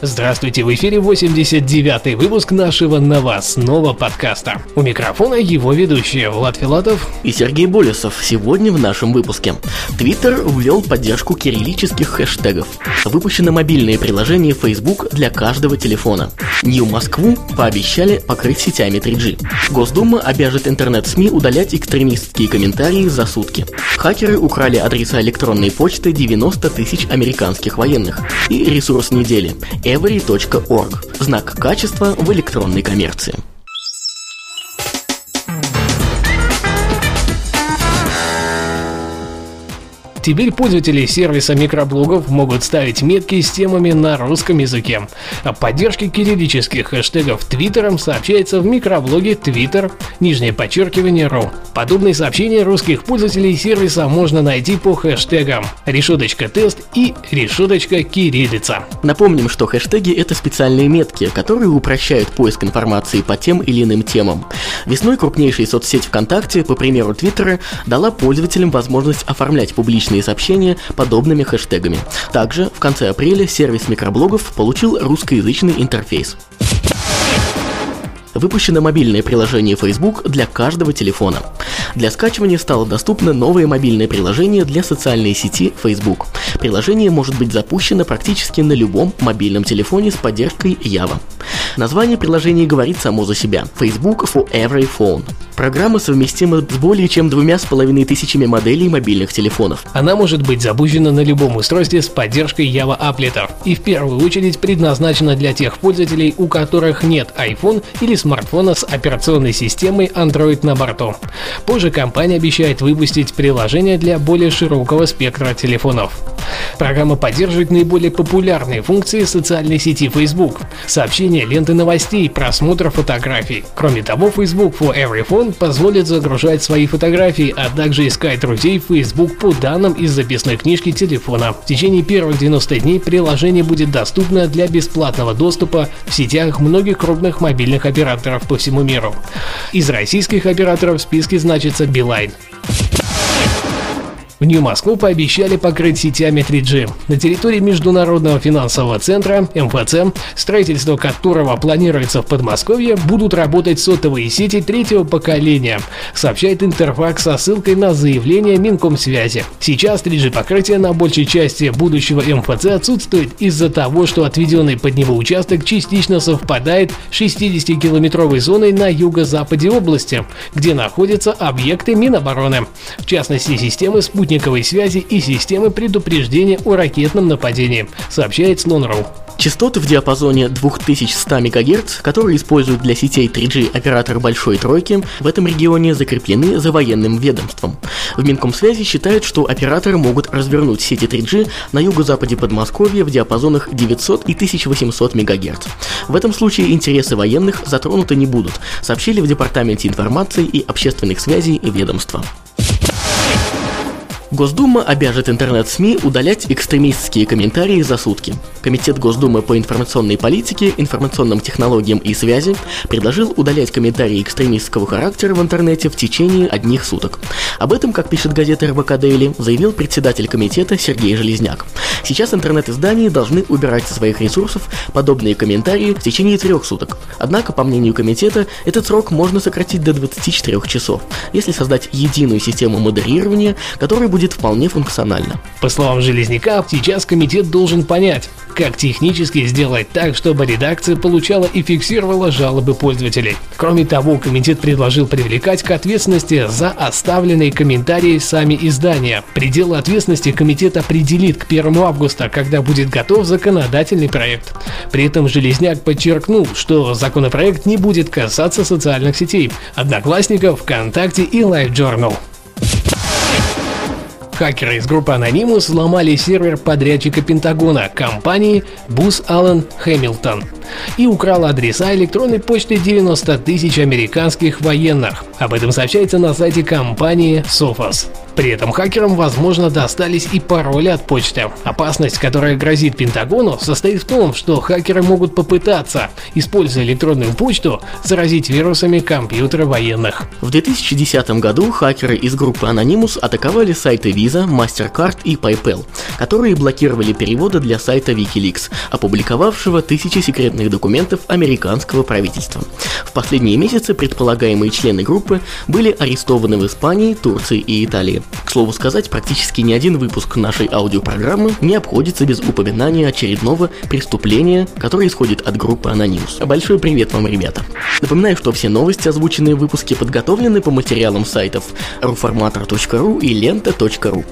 Здравствуйте, в эфире 89-й выпуск нашего новостного подкаста. У микрофона его ведущие Влад Филатов и Сергей Болесов. Сегодня в нашем выпуске. Твиттер ввел поддержку кириллических хэштегов. Выпущено мобильное приложение Facebook для каждого телефона. Нью Москву пообещали покрыть сетями 3G. Госдума обяжет интернет-СМИ удалять экстремистские комментарии за сутки. Хакеры украли адреса электронной почты 90 тысяч американских военных. И ресурс недели every.org – знак качества в электронной коммерции. Теперь пользователи сервиса микроблогов могут ставить метки с темами на русском языке. О поддержке кириллических хэштегов Твиттером сообщается в микроблоге Twitter, нижнее подчеркивание ру. Подобные сообщения русских пользователей сервиса можно найти по хэштегам решеточка тест и решеточка кириллица. Напомним, что хэштеги это специальные метки, которые упрощают поиск информации по тем или иным темам. Весной крупнейшая соцсеть ВКонтакте, по примеру Твиттера, дала пользователям возможность оформлять публичные личные сообщения подобными хэштегами. Также в конце апреля сервис микроблогов получил русскоязычный интерфейс. Выпущено мобильное приложение Facebook для каждого телефона. Для скачивания стало доступно новое мобильное приложение для социальной сети Facebook. Приложение может быть запущено практически на любом мобильном телефоне с поддержкой Java. Название приложения говорит само за себя – Facebook for Every Phone. Программа совместима с более чем двумя с половиной тысячами моделей мобильных телефонов. Она может быть запущена на любом устройстве с поддержкой Java Applet и в первую очередь предназначена для тех пользователей, у которых нет iPhone или смартфона с операционной системой Android на борту. Позже компания обещает выпустить приложение для более широкого спектра телефонов. Программа поддерживает наиболее популярные функции социальной сети Facebook – сообщения, ленты новостей, просмотр фотографий. Кроме того, Facebook for Every Phone позволит загружать свои фотографии, а также искать друзей в Facebook по данным из записной книжки телефона. В течение первых 90 дней приложение будет доступно для бесплатного доступа в сетях многих крупных мобильных операторов по всему миру. Из российских операторов в списке значится Билайн. В Нью-Москву пообещали покрыть сетями 3G. На территории Международного финансового центра МФЦ, строительство которого планируется в Подмосковье, будут работать сотовые сети третьего поколения, сообщает Интерфакс со ссылкой на заявление Минкомсвязи. Сейчас 3G покрытие на большей части будущего МФЦ отсутствует из-за того, что отведенный под него участок частично совпадает с 60-километровой зоной на юго-западе области, где находятся объекты Минобороны. В частности, системы спутниковой спутниковой связи и системы предупреждения о ракетном нападении, сообщает Слон.ру. Частоты в диапазоне 2100 МГц, которые используют для сетей 3G оператор Большой Тройки, в этом регионе закреплены за военным ведомством. В Минкомсвязи считают, что операторы могут развернуть сети 3G на юго-западе Подмосковья в диапазонах 900 и 1800 МГц. В этом случае интересы военных затронуты не будут, сообщили в Департаменте информации и общественных связей ведомства. Госдума обяжет интернет-СМИ удалять экстремистские комментарии за сутки. Комитет Госдумы по информационной политике, информационным технологиям и связи предложил удалять комментарии экстремистского характера в интернете в течение одних суток. Об этом, как пишет газета РБК Дейли, заявил председатель комитета Сергей Железняк. Сейчас интернет-издания должны убирать со своих ресурсов подобные комментарии в течение трех суток. Однако, по мнению комитета, этот срок можно сократить до 24 часов, если создать единую систему модерирования, которая будет будет вполне функционально. По словам Железняка, сейчас комитет должен понять, как технически сделать так, чтобы редакция получала и фиксировала жалобы пользователей. Кроме того, комитет предложил привлекать к ответственности за оставленные комментарии сами издания. Пределы ответственности комитет определит к 1 августа, когда будет готов законодательный проект. При этом Железняк подчеркнул, что законопроект не будет касаться социальных сетей, Одноклассников, ВКонтакте и LiveJournal. Хакеры из группы Anonymous взломали сервер подрядчика Пентагона компании Bus Allen Hamilton и украл адреса электронной почты 90 тысяч американских военных. Об этом сообщается на сайте компании Sophos. При этом хакерам, возможно, достались и пароли от почты. Опасность, которая грозит Пентагону, состоит в том, что хакеры могут попытаться, используя электронную почту, заразить вирусами компьютеры военных. В 2010 году хакеры из группы Anonymous атаковали сайты Visa, MasterCard и PayPal, которые блокировали переводы для сайта Wikileaks, опубликовавшего тысячи секретных документов американского правительства. В последние месяцы предполагаемые члены группы были арестованы в Испании, Турции и Италии. К слову сказать, практически ни один выпуск нашей аудиопрограммы не обходится без упоминания очередного преступления, которое исходит от группы Anonymous. Большой привет вам, ребята! Напоминаю, что все новости, озвученные в выпуске, подготовлены по материалам сайтов ruformator.ru и lenta.ru.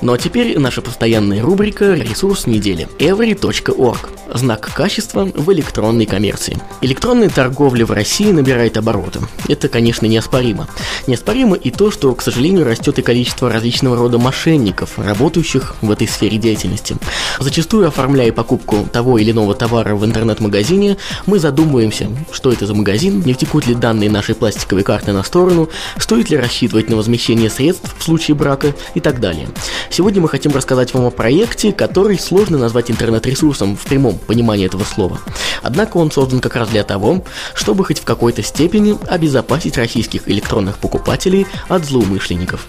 Ну а теперь наша постоянная рубрика «Ресурс недели» every.org. Знак качества в электронной коммерции. Электронная торговля в России набирает обороты. Это, конечно, неоспоримо. Неоспоримо и то, что, к сожалению, растет и количество различного рода мошенников, работающих в этой сфере деятельности. Зачастую, оформляя покупку того или иного товара в интернет-магазине, мы задумываемся, что это за магазин, не втекут ли данные нашей пластиковой карты на сторону, стоит ли рассчитывать на возмещение средств в случае брака и так далее. Сегодня мы хотим рассказать вам о проекте, который сложно назвать интернет-ресурсом в прямом понимании этого слова. Однако он создан как раз для того, чтобы хоть в какой-то степени обезопасить российских электронных покупателей от злоумышленников.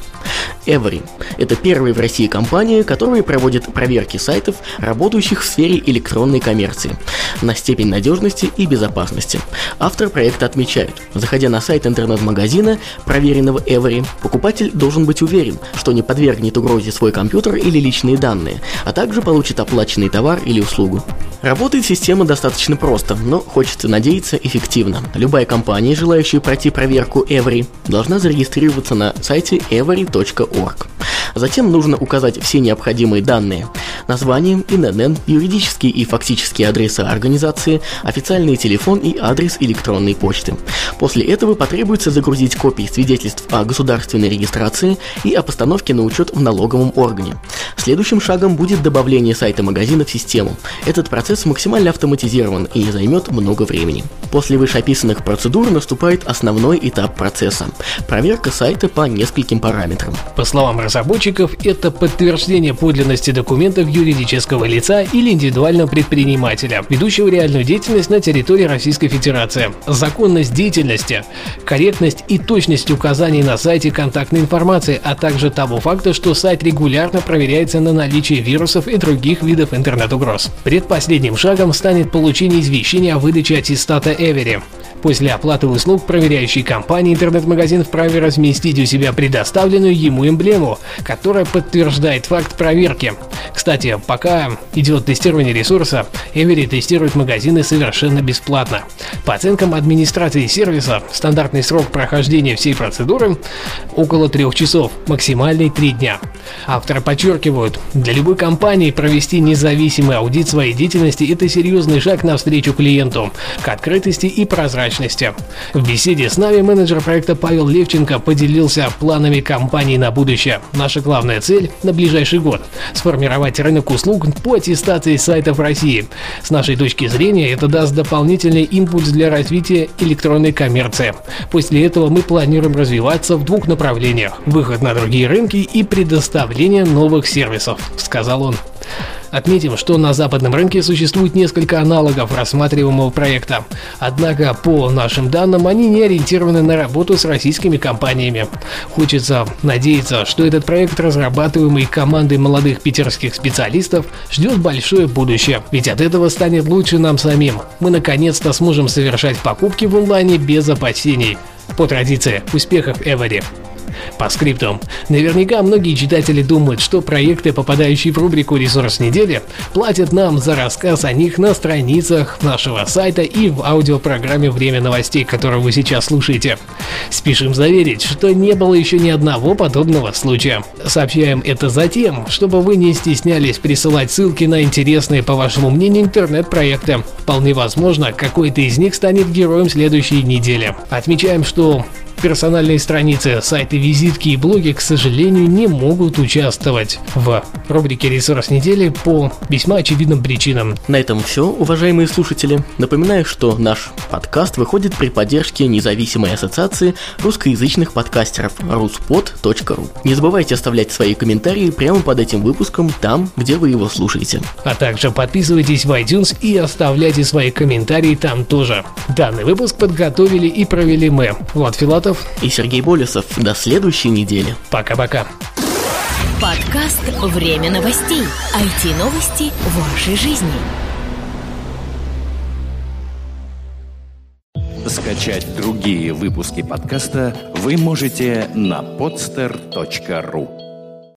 Every – это первая в России компания, которая проводит проверки сайтов, работающих в сфере электронной коммерции, на степень надежности и безопасности. Автор проекта отмечает, заходя на сайт интернет-магазина, проверенного Every, покупатель должен быть уверен, что не подвергнет угрозе свой компьютер или личные данные, а также получит оплаченный товар или услугу. Работает система достаточно просто, но хочется надеяться эффективно. Любая компания, желающая пройти проверку Every, должна зарегистрироваться на сайте every.org. Затем нужно указать все необходимые данные. Название, ИНН, юридические и фактические адреса организации, официальный телефон и адрес электронной почты. После этого потребуется загрузить копии свидетельств о государственной регистрации и о постановке на учет в налоговом органе. Следующим шагом будет добавление сайта магазина в систему. Этот процесс максимально автоматизирован и займет много времени. После вышеописанных процедур наступает основной этап процесса – проверка сайта по нескольким параметрам. По словам разработчиков, это подтверждение подлинности документов юридического лица или индивидуального предпринимателя, ведущего реальную деятельность на территории Российской Федерации, законность деятельности, корректность и точность указаний на сайте контактной информации, а также того факта, что сайт регулярно проверяется на наличие вирусов и других видов интернет-угроз. Предпоследним шагом станет получение извещения о выдаче аттестата Эвери. После оплаты услуг проверяющей компании интернет-магазин вправе разместить у себя предоставленную ему эмблему, которая подтверждает факт проверки. Кстати, пока идет тестирование ресурса, Эвери тестирует магазины совершенно бесплатно. По оценкам администрации сервиса, стандартный срок прохождения всей процедуры около трех часов, максимальный три дня. Авторы подчеркивают, для любой компании провести независимый аудит своей деятельности – это серьезный шаг навстречу клиенту, к открытости и прозрачности. В беседе с нами менеджер проекта Павел Левченко поделился планами компании на будущее. Наша главная цель на ближайший год – сформировать рынок услуг по аттестации сайтов России. С нашей точки зрения это даст дополнительный импульс для развития электронной коммерции. После этого мы планируем развиваться в двух направлениях – выход на другие рынки и предоставление новых сервисов, сказал он. Отметим, что на западном рынке существует несколько аналогов рассматриваемого проекта. Однако, по нашим данным, они не ориентированы на работу с российскими компаниями. Хочется надеяться, что этот проект, разрабатываемый командой молодых питерских специалистов, ждет большое будущее. Ведь от этого станет лучше нам самим. Мы наконец-то сможем совершать покупки в онлайне без опасений. По традиции, успехов Эвери! По скриптам. Наверняка многие читатели думают, что проекты, попадающие в рубрику «Ресурс недели», платят нам за рассказ о них на страницах нашего сайта и в аудиопрограмме «Время новостей», которую вы сейчас слушаете. Спешим заверить, что не было еще ни одного подобного случая. Сообщаем это за тем, чтобы вы не стеснялись присылать ссылки на интересные, по вашему мнению, интернет-проекты. Вполне возможно, какой-то из них станет героем следующей недели. Отмечаем, что Персональные страницы, сайты, визитки и блоги, к сожалению, не могут участвовать в рубрике «Ресурс недели» по весьма очевидным причинам. На этом все, уважаемые слушатели. Напоминаю, что наш подкаст выходит при поддержке независимой ассоциации русскоязычных подкастеров ruspod.ru. Не забывайте оставлять свои комментарии прямо под этим выпуском, там, где вы его слушаете. А также подписывайтесь в iTunes и оставляйте свои комментарии там тоже. Данный выпуск подготовили и провели мы, Влад Филатов и Сергей Болесов. До следующей недели. Пока-пока. Подкаст «Время новостей». IT-новости вашей жизни. Скачать другие выпуски подкаста вы можете на podster.ru